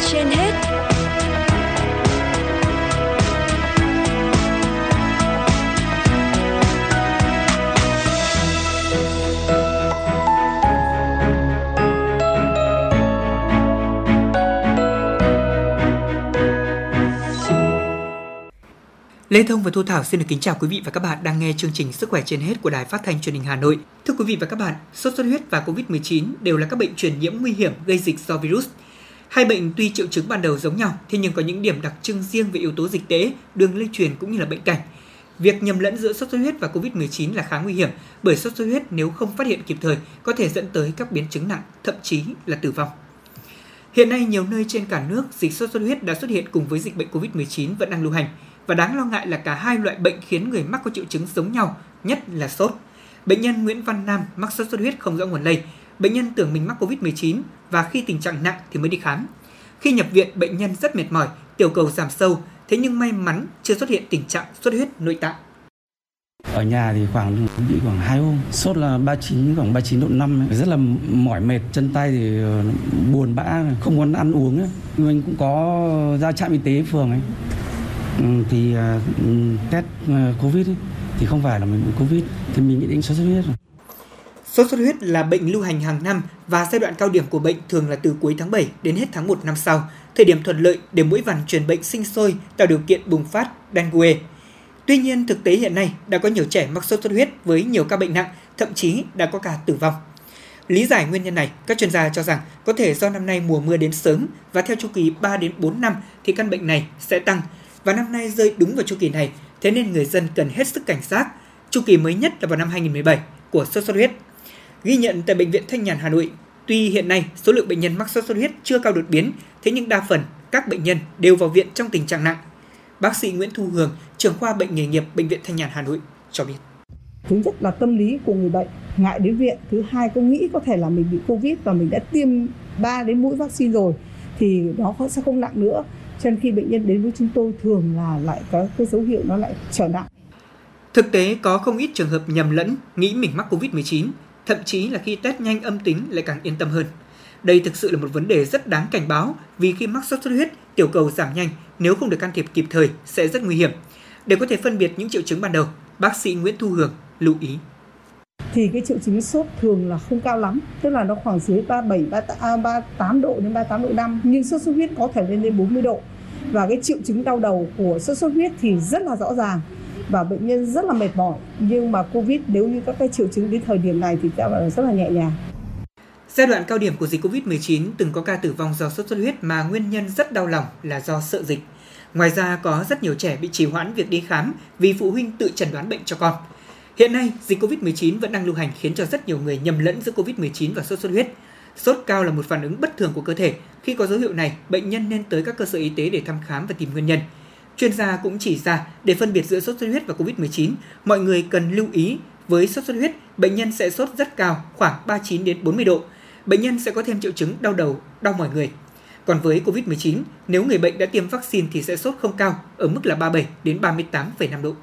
trên hết Lê Thông và Thu Thảo xin được kính chào quý vị và các bạn đang nghe chương trình Sức khỏe trên hết của Đài Phát thanh Truyền hình Hà Nội. Thưa quý vị và các bạn, sốt xuất huyết và COVID-19 đều là các bệnh truyền nhiễm nguy hiểm gây dịch do virus. Hai bệnh tuy triệu chứng ban đầu giống nhau, thế nhưng có những điểm đặc trưng riêng về yếu tố dịch tễ, đường lây truyền cũng như là bệnh cảnh. Việc nhầm lẫn giữa sốt xuất huyết và COVID-19 là khá nguy hiểm bởi sốt xuất huyết nếu không phát hiện kịp thời có thể dẫn tới các biến chứng nặng, thậm chí là tử vong. Hiện nay nhiều nơi trên cả nước dịch sốt xuất huyết đã xuất hiện cùng với dịch bệnh COVID-19 vẫn đang lưu hành và đáng lo ngại là cả hai loại bệnh khiến người mắc có triệu chứng giống nhau, nhất là sốt. Bệnh nhân Nguyễn Văn Nam mắc sốt xuất huyết không rõ nguồn lây. Bệnh nhân tưởng mình mắc Covid-19 và khi tình trạng nặng thì mới đi khám. Khi nhập viện, bệnh nhân rất mệt mỏi, tiểu cầu giảm sâu, thế nhưng may mắn chưa xuất hiện tình trạng xuất huyết nội tạng. Ở nhà thì khoảng bị khoảng 2 hôm, sốt là 39 khoảng 39 độ 5 rất là mỏi mệt, chân tay thì ờ, buồn bã, không muốn ăn uống ấy. Mình cũng có ra trạm y tế phường ấy ừ, thì uh, test uh, covid ấy, thì không phải là mình bị covid thì mình nghĩ đến sốt xuất huyết rồi. Sốt xuất huyết là bệnh lưu hành hàng năm và giai đoạn cao điểm của bệnh thường là từ cuối tháng 7 đến hết tháng 1 năm sau, thời điểm thuận lợi để mũi vằn truyền bệnh sinh sôi tạo điều kiện bùng phát dengue. Tuy nhiên, thực tế hiện nay đã có nhiều trẻ mắc sốt xuất huyết với nhiều ca bệnh nặng, thậm chí đã có cả tử vong. Lý giải nguyên nhân này, các chuyên gia cho rằng có thể do năm nay mùa mưa đến sớm và theo chu kỳ 3 đến 4 năm thì căn bệnh này sẽ tăng và năm nay rơi đúng vào chu kỳ này, thế nên người dân cần hết sức cảnh giác. Chu kỳ mới nhất là vào năm 2017 của sốt xuất huyết. Ghi nhận tại bệnh viện Thanh Nhàn Hà Nội, tuy hiện nay số lượng bệnh nhân mắc sốt xuất huyết chưa cao đột biến, thế nhưng đa phần các bệnh nhân đều vào viện trong tình trạng nặng. Bác sĩ Nguyễn Thu Hường, trưởng khoa bệnh nghề nghiệp bệnh viện Thanh Nhàn Hà Nội cho biết. Thứ nhất là tâm lý của người bệnh ngại đến viện, thứ hai có nghĩ có thể là mình bị Covid và mình đã tiêm 3 đến mũi vaccine rồi thì nó sẽ không nặng nữa cho nên khi bệnh nhân đến với chúng tôi thường là lại có cái dấu hiệu nó lại trở nặng. Thực tế có không ít trường hợp nhầm lẫn nghĩ mình mắc Covid-19, thậm chí là khi test nhanh âm tính lại càng yên tâm hơn. Đây thực sự là một vấn đề rất đáng cảnh báo vì khi mắc sốt xuất huyết, tiểu cầu giảm nhanh nếu không được can thiệp kịp thời sẽ rất nguy hiểm. Để có thể phân biệt những triệu chứng ban đầu, bác sĩ Nguyễn Thu Hường lưu ý thì cái triệu chứng sốt thường là không cao lắm tức là nó khoảng dưới 37 38 à, độ đến 38 độ 5 nhưng sốt xuất huyết có thể lên đến 40 độ và cái triệu chứng đau đầu của sốt xuất huyết thì rất là rõ ràng và bệnh nhân rất là mệt mỏi nhưng mà covid nếu như các cái triệu chứng đến thời điểm này thì ta là rất là nhẹ nhàng Giai đoạn cao điểm của dịch Covid-19 từng có ca tử vong do sốt xuất huyết mà nguyên nhân rất đau lòng là do sợ dịch. Ngoài ra có rất nhiều trẻ bị trì hoãn việc đi khám vì phụ huynh tự chẩn đoán bệnh cho con. Hiện nay, dịch COVID-19 vẫn đang lưu hành khiến cho rất nhiều người nhầm lẫn giữa COVID-19 và sốt xuất huyết. Sốt cao là một phản ứng bất thường của cơ thể. Khi có dấu hiệu này, bệnh nhân nên tới các cơ sở y tế để thăm khám và tìm nguyên nhân. Chuyên gia cũng chỉ ra để phân biệt giữa sốt xuất huyết và COVID-19, mọi người cần lưu ý với sốt xuất huyết, bệnh nhân sẽ sốt rất cao, khoảng 39 đến 40 độ. Bệnh nhân sẽ có thêm triệu chứng đau đầu, đau mỏi người. Còn với COVID-19, nếu người bệnh đã tiêm vaccine thì sẽ sốt không cao, ở mức là 37 đến 38,5 độ.